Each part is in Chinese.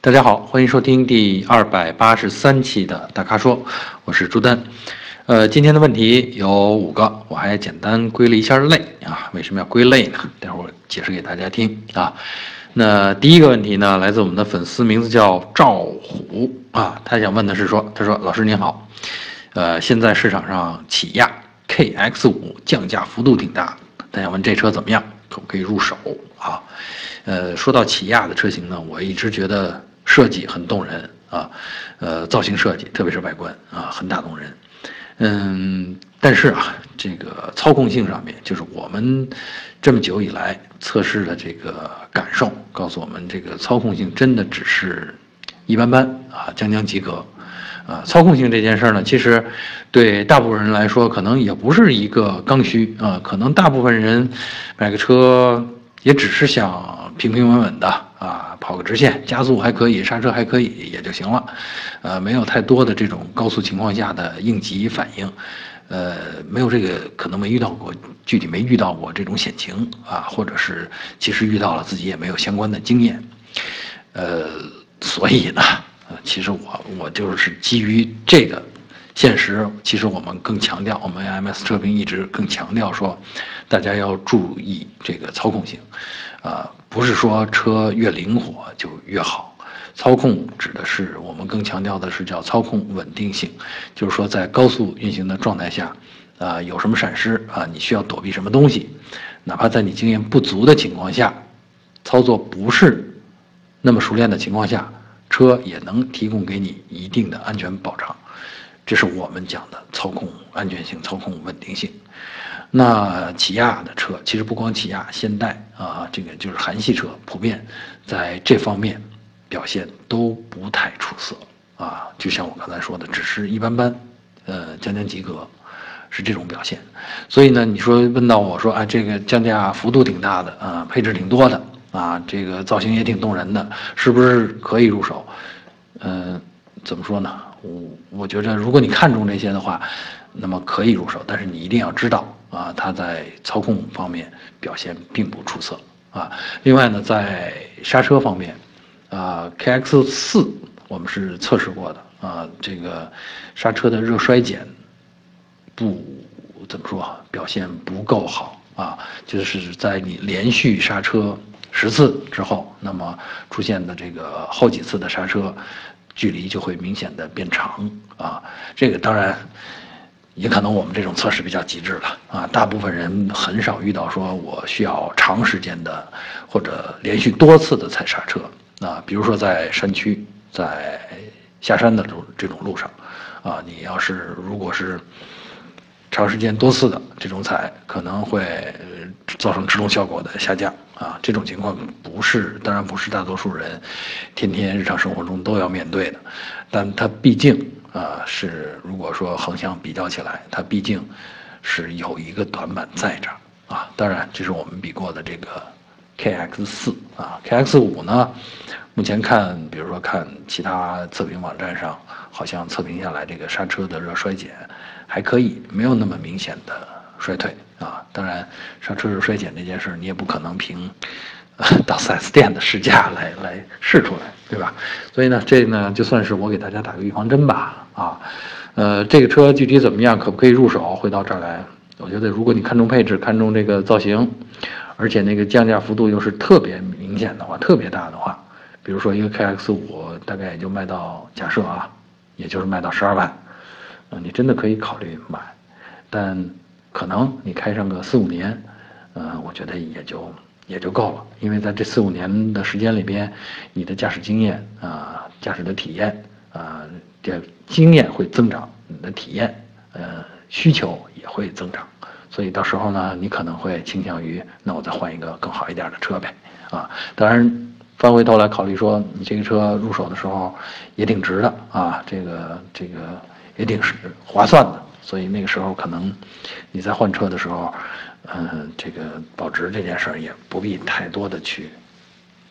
大家好，欢迎收听第二百八十三期的大咖说，我是朱丹。呃，今天的问题有五个，我还简单归了一下类啊。为什么要归类呢？待会儿解释给大家听啊。那第一个问题呢，来自我们的粉丝，名字叫赵虎啊，他想问的是说，他说老师您好，呃，现在市场上起亚 KX 五降价幅度挺大，他想问这车怎么样，可不可以入手啊？呃，说到起亚的车型呢，我一直觉得。设计很动人啊，呃，造型设计，特别是外观啊，很打动人。嗯，但是啊，这个操控性上面，就是我们这么久以来测试的这个感受，告诉我们这个操控性真的只是一般般啊，将将及格。啊，操控性这件事儿呢，其实对大部分人来说，可能也不是一个刚需啊，可能大部分人买个车也只是想平平稳稳的啊。跑个直线，加速还可以，刹车还可以，也就行了，呃，没有太多的这种高速情况下的应急反应，呃，没有这个可能没遇到过，具体没遇到过这种险情啊，或者是其实遇到了自己也没有相关的经验，呃，所以呢，其实我我就是基于这个现实，其实我们更强调，我们 MS 车评一直更强调说，大家要注意这个操控性，啊。不是说车越灵活就越好，操控指的是我们更强调的是叫操控稳定性，就是说在高速运行的状态下，啊有什么闪失啊，你需要躲避什么东西，哪怕在你经验不足的情况下，操作不是那么熟练的情况下，车也能提供给你一定的安全保障，这是我们讲的操控安全性、操控稳定性。那起亚的车其实不光起亚，现代啊，这个就是韩系车，普遍在这方面表现都不太出色啊。就像我刚才说的，只是一般般，呃，将将及格，是这种表现。所以呢，你说问到我说，哎，这个降价幅度挺大的啊，配置挺多的啊，这个造型也挺动人的，是不是可以入手？嗯，怎么说呢？我我觉着，如果你看中这些的话，那么可以入手，但是你一定要知道。啊，它在操控方面表现并不出色啊。另外呢，在刹车方面，啊，KX 四我们是测试过的啊，这个刹车的热衰减不怎么说，表现不够好啊。就是在你连续刹车十次之后，那么出现的这个后几次的刹车距离就会明显的变长啊。这个当然。也可能我们这种测试比较极致了啊，大部分人很少遇到说我需要长时间的或者连续多次的踩刹车啊，比如说在山区，在下山的路这种路上，啊，你要是如果是长时间多次的这种踩，可能会造成制动效果的下降啊，这种情况不是，当然不是大多数人天天日常生活中都要面对的，但它毕竟。啊，是如果说横向比较起来，它毕竟是有一个短板在这儿啊。当然，这是我们比过的这个 KX 四啊，KX 五呢，目前看，比如说看其他测评网站上，好像测评下来这个刹车的热衰减还可以，没有那么明显的衰退啊。当然，刹车热衰减这件事儿，你也不可能凭。到 4S 店的试驾来来试出来，对吧？所以呢，这呢就算是我给大家打个预防针吧。啊，呃，这个车具体怎么样，可不可以入手？回到这儿来，我觉得如果你看中配置，看中这个造型，而且那个降价幅度又是特别明显的话，特别大的话，比如说一个 KX 五，大概也就卖到假设啊，也就是卖到十二万，呃，你真的可以考虑买，但可能你开上个四五年，呃，我觉得也就。也就够了，因为在这四五年的时间里边，你的驾驶经验啊，驾驶的体验啊，这经验会增长，你的体验呃需求也会增长，所以到时候呢，你可能会倾向于，那我再换一个更好一点的车呗，啊，当然翻回头来考虑说，你这个车入手的时候也挺值的啊，这个这个也挺是划算的，所以那个时候可能你在换车的时候。嗯，这个保值这件事儿也不必太多的去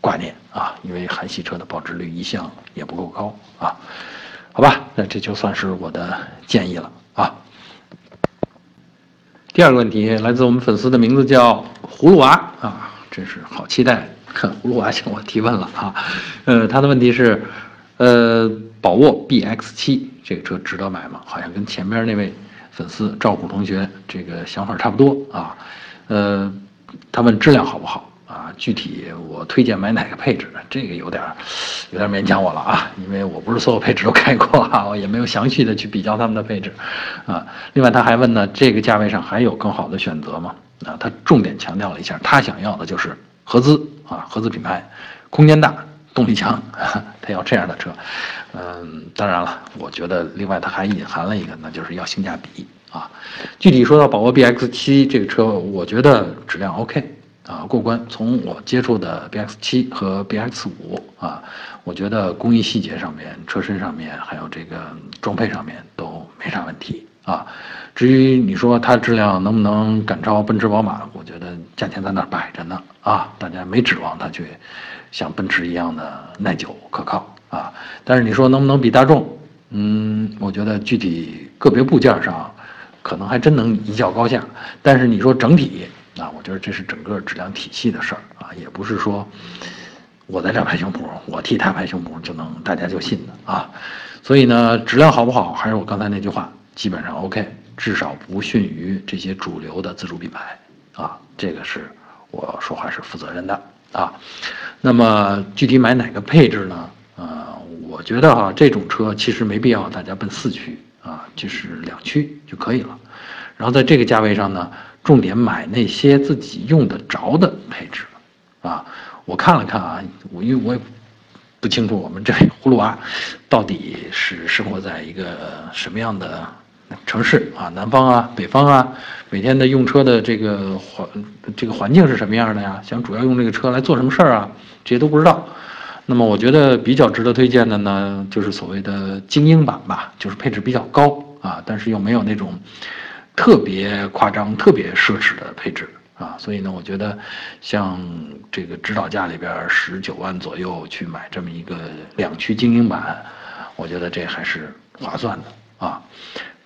挂念啊，因为韩系车的保值率一向也不够高啊。好吧，那这就算是我的建议了啊。第二个问题来自我们粉丝的名字叫葫芦娃啊，真是好期待看葫芦娃向我提问了啊，呃，他的问题是，呃，宝沃 BX7 这个车值得买吗？好像跟前面那位粉丝赵虎同学这个想法差不多啊，呃，他问质量好不好啊？具体我推荐买哪个配置？这个有点有点勉强我了啊，因为我不是所有配置都开过啊，我也没有详细的去比较他们的配置啊。另外他还问呢，这个价位上还有更好的选择吗？啊，他重点强调了一下，他想要的就是合资啊，合资品牌，空间大，动力强，他要这样的车。嗯，当然了，我觉得另外他还隐含了一个，那就是要性价比啊。具体说到宝沃 BX 七这个车，我觉得质量 OK 啊，过关。从我接触的 BX 七和 BX 五啊，我觉得工艺细节上面、车身上面，还有这个装配上面都没啥问题。啊，至于你说它质量能不能赶超奔驰、宝马，我觉得价钱在那儿摆着呢。啊，大家没指望它去像奔驰一样的耐久可靠啊。但是你说能不能比大众？嗯，我觉得具体个别部件上可能还真能一较高下。但是你说整体啊，我觉得这是整个质量体系的事儿啊，也不是说我在这拍胸脯，我替他拍胸脯就能大家就信的啊。所以呢，质量好不好，还是我刚才那句话。基本上 OK，至少不逊于这些主流的自主品牌啊，这个是我说话是负责任的啊。那么具体买哪个配置呢？啊，我觉得哈，这种车其实没必要大家奔四驱啊，就是两驱就可以了。然后在这个价位上呢，重点买那些自己用得着的配置啊。我看了看啊，我因为我也。不清楚我们这 葫芦娃到底是生活在一个什么样的。城市啊，南方啊，北方啊，每天的用车的这个环这个环境是什么样的呀？想主要用这个车来做什么事儿啊？这些都不知道。那么我觉得比较值得推荐的呢，就是所谓的精英版吧，就是配置比较高啊，但是又没有那种特别夸张、特别奢侈的配置啊。所以呢，我觉得像这个指导价里边十九万左右去买这么一个两驱精英版，我觉得这还是划算的啊。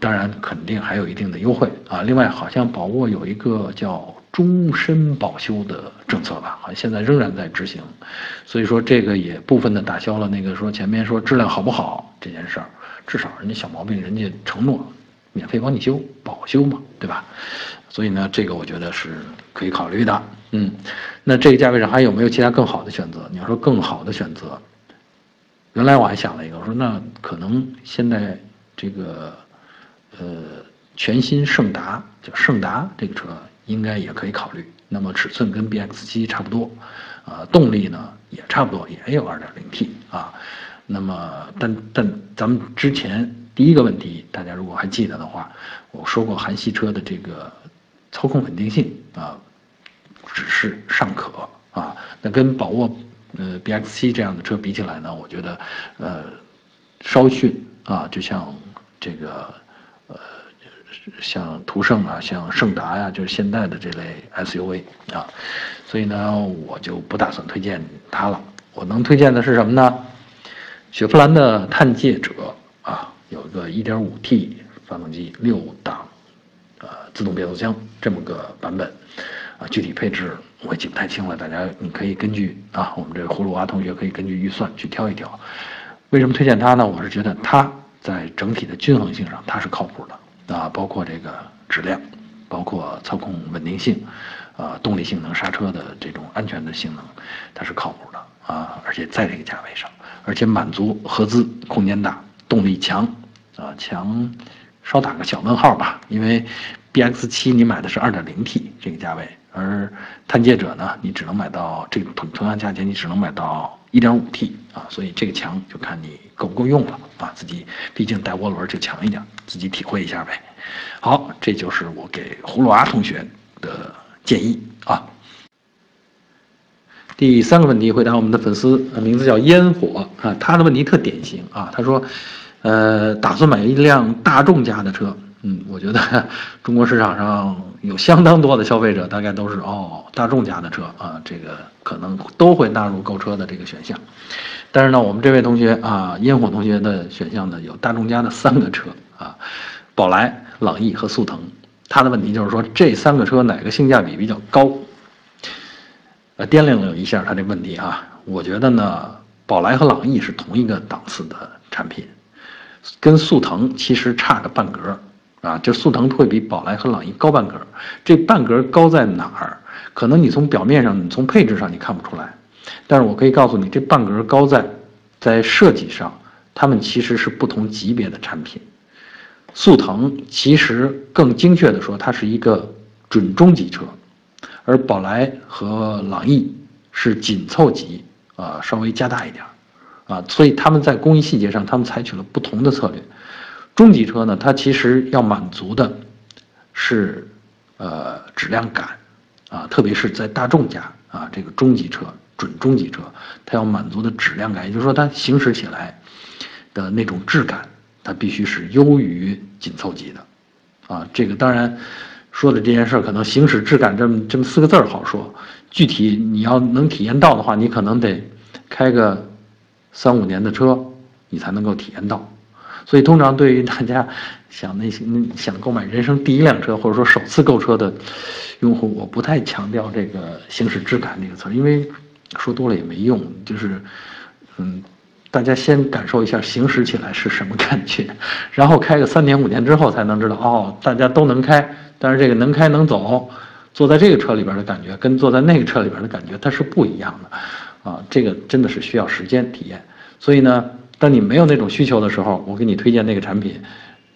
当然，肯定还有一定的优惠啊。另外，好像宝沃有一个叫终身保修的政策吧，好像现在仍然在执行。所以说，这个也部分的打消了那个说前面说质量好不好这件事儿。至少人家小毛病，人家承诺免费帮你修，保修嘛，对吧？所以呢，这个我觉得是可以考虑的。嗯，那这个价位上还有没有其他更好的选择？你要说更好的选择，原来我还想了一个，我说那可能现在这个。呃，全新胜达叫胜达这个车应该也可以考虑。那么尺寸跟 BX7 差不多，啊，动力呢也差不多，也有 2.0T 啊。那么，但但咱们之前第一个问题，大家如果还记得的话，我说过韩系车的这个操控稳定性啊，只是尚可啊。那跟宝沃呃 BX7 这样的车比起来呢，我觉得呃稍逊啊，就像这个。像途胜啊，像胜达呀，就是现代的这类 SUV 啊，所以呢，我就不打算推荐它了。我能推荐的是什么呢？雪佛兰的探界者啊，有一个 1.5T 发动机，六档，呃，自动变速箱这么个版本，啊，具体配置我也记不太清了，大家你可以根据啊，我们这个葫芦娃同学可以根据预算去挑一挑。为什么推荐它呢？我是觉得它在整体的均衡性上它是靠谱的。啊，包括这个质量，包括操控稳定性，啊，动力性能、刹车的这种安全的性能，它是靠谱的啊，而且在这个价位上，而且满足合资、空间大、动力强，啊强，稍打个小问号吧，因为 B X 七你买的是二点零 T 这个价位，而探界者呢，你只能买到这个同同样价钱，你只能买到一点五 T 啊，所以这个强就看你够不够用了啊，自己毕竟带涡轮就强一点。自己体会一下呗。好，这就是我给葫芦娃同学的建议啊。第三个问题回答我们的粉丝，名字叫烟火啊，他的问题特典型啊。他说，呃，打算买一辆大众家的车。嗯，我觉得 中国市场上有相当多的消费者，大概都是哦，大众家的车啊，这个可能都会纳入购车的这个选项。但是呢，我们这位同学啊，烟火同学的选项呢，有大众家的三个车。啊，宝来、朗逸和速腾，他的问题就是说这三个车哪个性价比比较高？呃，掂量了一下他这问题啊，我觉得呢，宝来和朗逸是同一个档次的产品，跟速腾其实差个半格啊，就速腾会比宝来和朗逸高半格，这半格高在哪儿？可能你从表面上，你从配置上你看不出来，但是我可以告诉你，这半格高在，在设计上，它们其实是不同级别的产品。速腾其实更精确的说，它是一个准中级车。而宝来和朗逸是紧凑级啊，稍微加大一点啊，所以他们在工艺细节上，他们采取了不同的策略。中级车呢，它其实要满足的是呃质量感啊，特别是在大众家啊，这个中级车、准中级车，它要满足的质量感，也就是说它行驶起来的那种质感，它必须是优于紧凑级的啊。这个当然。说的这件事儿，可能行驶质感这么这么四个字儿好说，具体你要能体验到的话，你可能得开个三五年的车，你才能够体验到。所以，通常对于大家想那些想购买人生第一辆车或者说首次购车的用户，我不太强调这个行驶质感这个词儿，因为说多了也没用。就是嗯，大家先感受一下行驶起来是什么感觉，然后开个三年五年之后才能知道哦，大家都能开。但是这个能开能走，坐在这个车里边的感觉跟坐在那个车里边的感觉它是不一样的，啊，这个真的是需要时间体验。所以呢，当你没有那种需求的时候，我给你推荐那个产品，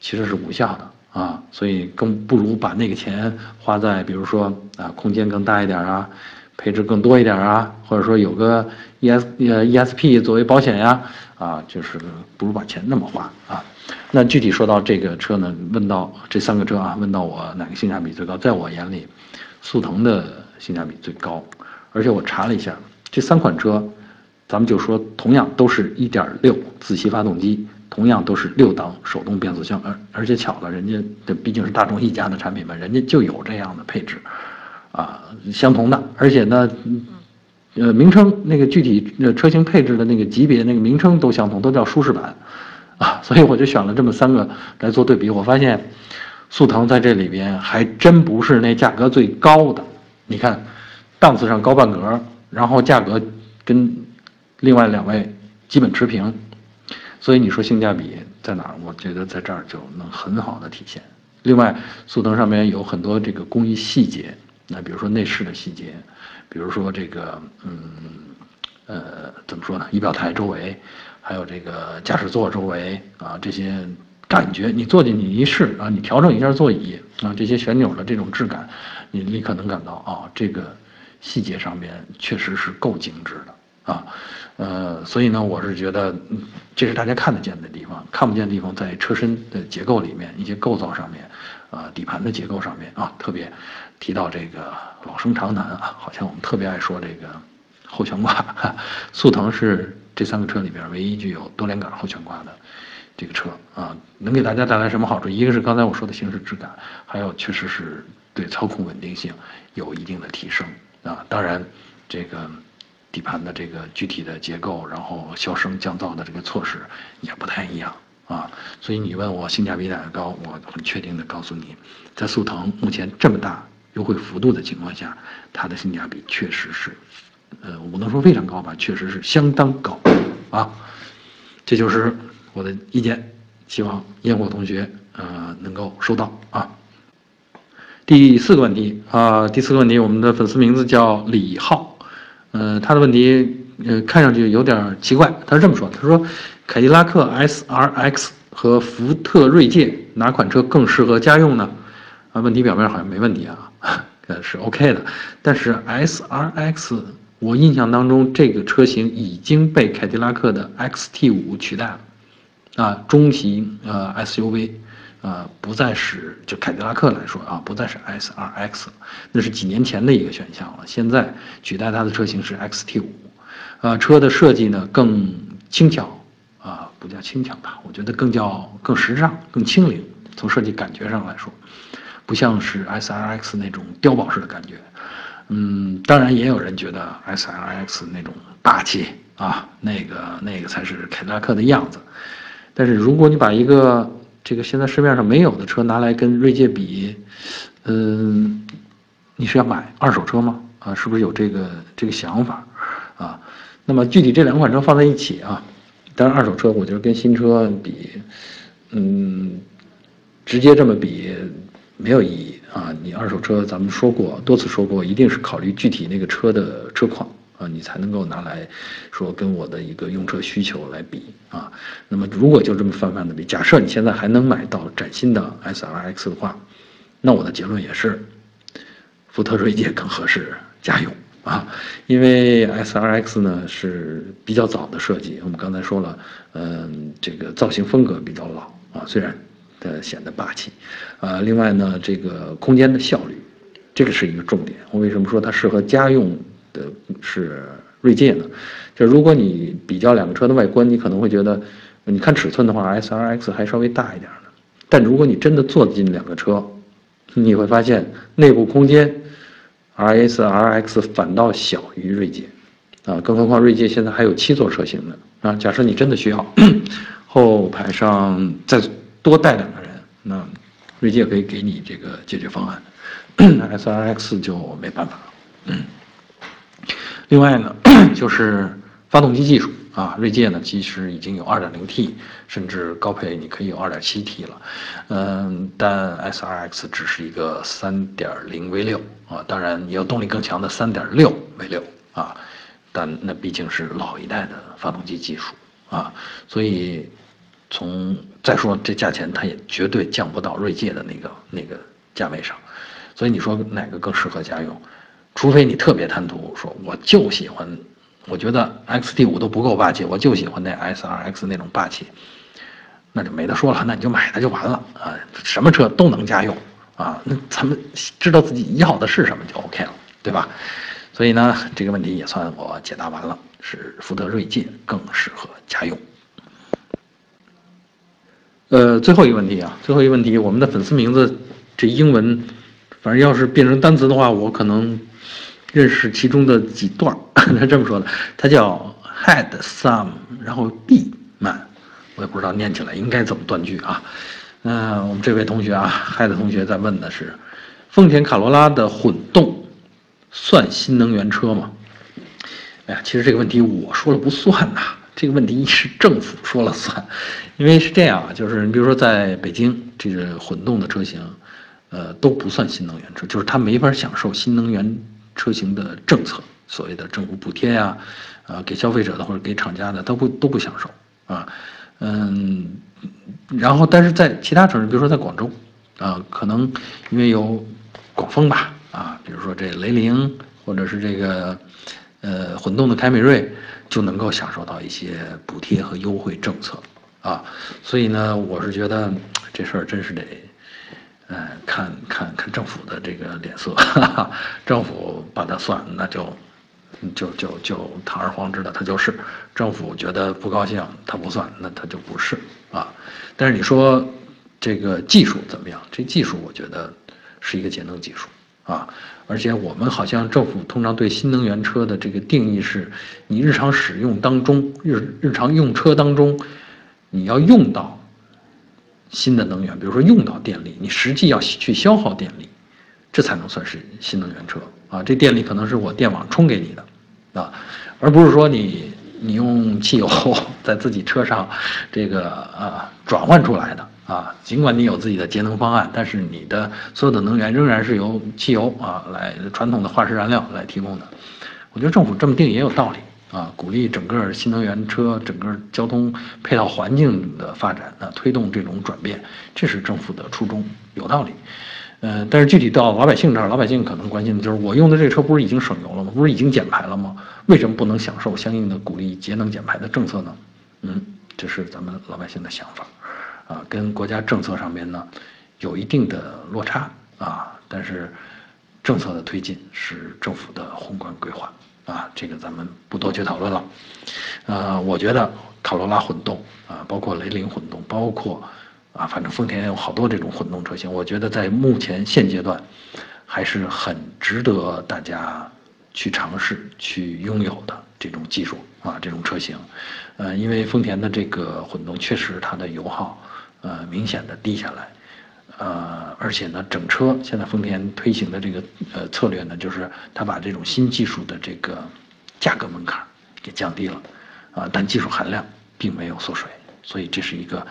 其实是无效的啊。所以更不如把那个钱花在，比如说啊，空间更大一点啊，配置更多一点啊，或者说有个 E S 呃 E S P 作为保险呀，啊，就是不如把钱那么花啊。那具体说到这个车呢，问到这三个车啊，问到我哪个性价比最高？在我眼里，速腾的性价比最高。而且我查了一下，这三款车，咱们就说同样都是一点六自吸发动机，同样都是六档手动变速箱，而而且巧了，人家这毕竟是大众一家的产品嘛，人家就有这样的配置，啊，相同的，而且呢，呃，名称那个具体呃车型配置的那个级别那个名称都相同，都叫舒适版。啊，所以我就选了这么三个来做对比，我发现，速腾在这里边还真不是那价格最高的。你看，档次上高半格，然后价格跟另外两位基本持平，所以你说性价比在哪儿？我觉得在这儿就能很好的体现。另外，速腾上面有很多这个工艺细节，那比如说内饰的细节，比如说这个嗯呃怎么说呢？仪表台周围。还有这个驾驶座周围啊，这些感觉，你坐进去一试啊，你调整一下座椅啊，这些旋钮的这种质感，你立刻能感到啊，这个细节上面确实是够精致的啊，呃，所以呢，我是觉得这是大家看得见的地方，看不见的地方在车身的结构里面，一些构造上面，啊，底盘的结构上面啊，特别提到这个老生常谈啊，好像我们特别爱说这个后悬挂，速腾是。这三个车里边唯一具有多连杆后悬挂的这个车啊，能给大家带来什么好处？一个是刚才我说的行驶质感，还有确实是对操控稳定性有一定的提升啊。当然，这个底盘的这个具体的结构，然后消声降噪的这个措施也不太一样啊。所以你问我性价比哪个高，我很确定的告诉你，在速腾目前这么大优惠幅度的情况下，它的性价比确实是。呃，我不能说非常高吧，确实是相当高，啊，这就是我的意见，希望烟火同学呃能够收到啊。第四个问题啊，第四个问题，我们的粉丝名字叫李浩，呃，他的问题呃看上去有点奇怪，他是这么说，他说凯迪拉克 S R X 和福特锐界哪款车更适合家用呢？啊，问题表面好像没问题啊，呃是 OK 的，但是 S R X。我印象当中，这个车型已经被凯迪拉克的 XT5 取代了，啊，中型呃 SUV，呃，不再是就凯迪拉克来说啊，不再是 SRX，那是几年前的一个选项了。现在取代它的车型是 XT5，呃，车的设计呢更轻巧，啊，不叫轻巧吧，我觉得更叫更时尚、更轻灵。从设计感觉上来说，不像是 SRX 那种碉堡式的感觉。嗯，当然也有人觉得 S L X 那种霸气啊，那个那个才是凯迪拉克的样子。但是如果你把一个这个现在市面上没有的车拿来跟锐界比，嗯，你是要买二手车吗？啊，是不是有这个这个想法啊？那么具体这两款车放在一起啊，当然二手车我觉得跟新车比，嗯，直接这么比没有意义啊。你二手车咱们说过多次说过，一定是考虑具体那个车的车况。啊，你才能够拿来说跟我的一个用车需求来比啊。那么如果就这么泛泛的比，假设你现在还能买到崭新的 S R X 的话，那我的结论也是，福特锐界更合适家用啊。因为 S R X 呢是比较早的设计，我们刚才说了，嗯，这个造型风格比较老啊，虽然它显得霸气，啊，另外呢，这个空间的效率，这个是一个重点。我为什么说它适合家用？的是锐界呢，就如果你比较两个车的外观，你可能会觉得，你看尺寸的话，S R X 还稍微大一点呢。但如果你真的坐进两个车，你会发现内部空间，R S R X 反倒小于锐界，啊，更何况锐界现在还有七座车型呢，啊，假设你真的需要后排上再多带两个人，那锐界可以给你这个解决方案，S R X 就没办法了，嗯。另外呢，就是发动机技术啊，锐界呢其实已经有 2.0T，甚至高配你可以有 2.7T 了，嗯，但 SRX 只是一个 3.0V6 啊，当然也有动力更强的 3.6V6 啊，但那毕竟是老一代的发动机技术啊，所以从再说这价钱，它也绝对降不到锐界的那个那个价位上，所以你说哪个更适合家用？除非你特别贪图，说我就喜欢，我觉得 X T 五都不够霸气，我就喜欢那 S R X 那种霸气，那就没得说了，那你就买它就完了啊！什么车都能家用啊，那咱们知道自己要的是什么就 OK 了，对吧？所以呢，这个问题也算我解答完了，是福特锐界更适合家用。呃，最后一个问题啊，最后一个问题，我们的粉丝名字这英文，反正要是变成单词的话，我可能。认识其中的几段 他这么说的，他叫 had Some，然后 B Man，我也不知道念起来应该怎么断句啊。嗯，我们这位同学啊，had 同学在问的是，丰田卡罗拉的混动算新能源车吗？哎呀，其实这个问题我说了不算呐，这个问题是政府说了算，因为是这样啊，就是你比如说在北京，这个混动的车型，呃，都不算新能源车，就是它没法享受新能源。车型的政策，所谓的政府补贴呀，啊，给消费者的或者给厂家的都不都不享受啊，嗯，然后但是在其他城市，比如说在广州，啊，可能因为有广丰吧，啊，比如说这雷凌或者是这个呃混动的凯美瑞，就能够享受到一些补贴和优惠政策啊，所以呢，我是觉得这事儿真是得。呃，看看看政府的这个脸色，哈 哈政府把它算，那就就就就堂而皇之的，它就是；政府觉得不高兴，它不算，那它就不是啊。但是你说这个技术怎么样？这技术我觉得是一个节能技术啊，而且我们好像政府通常对新能源车的这个定义是，你日常使用当中，日日常用车当中，你要用到。新的能源，比如说用到电力，你实际要去消耗电力，这才能算是新能源车啊。这电力可能是我电网充给你的，啊，而不是说你你用汽油 在自己车上这个啊转换出来的啊。尽管你有自己的节能方案，但是你的所有的能源仍然是由汽油啊来传统的化石燃料来提供的。我觉得政府这么定也有道理。啊，鼓励整个新能源车、整个交通配套环境的发展，啊，推动这种转变，这是政府的初衷，有道理。嗯，但是具体到老百姓这儿，老百姓可能关心的就是，我用的这车不是已经省油了吗？不是已经减排了吗？为什么不能享受相应的鼓励节能减排的政策呢？嗯，这是咱们老百姓的想法，啊，跟国家政策上面呢有一定的落差啊，但是政策的推进是政府的宏观规划。啊，这个咱们不多去讨论了。呃，我觉得卡罗拉混动啊，包括雷凌混动，包括啊，反正丰田有好多这种混动车型，我觉得在目前现阶段还是很值得大家去尝试、去拥有的这种技术啊，这种车型。呃，因为丰田的这个混动确实它的油耗呃明显的低下来。呃，而且呢，整车现在丰田推行的这个呃策略呢，就是它把这种新技术的这个价格门槛给降低了，啊，但技术含量并没有缩水，所以这是一个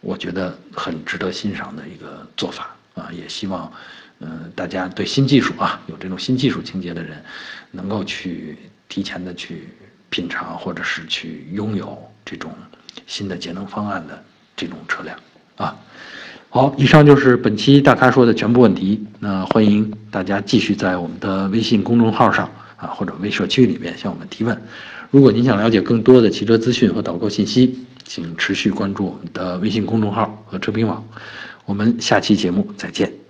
我觉得很值得欣赏的一个做法啊，也希望嗯大家对新技术啊有这种新技术情节的人，能够去提前的去品尝或者是去拥有这种新的节能方案的这种车辆啊。好，以上就是本期大咖说的全部问题。那欢迎大家继续在我们的微信公众号上啊，或者微社区里面向我们提问。如果您想了解更多的汽车资讯和导购信息，请持续关注我们的微信公众号和车评网。我们下期节目再见。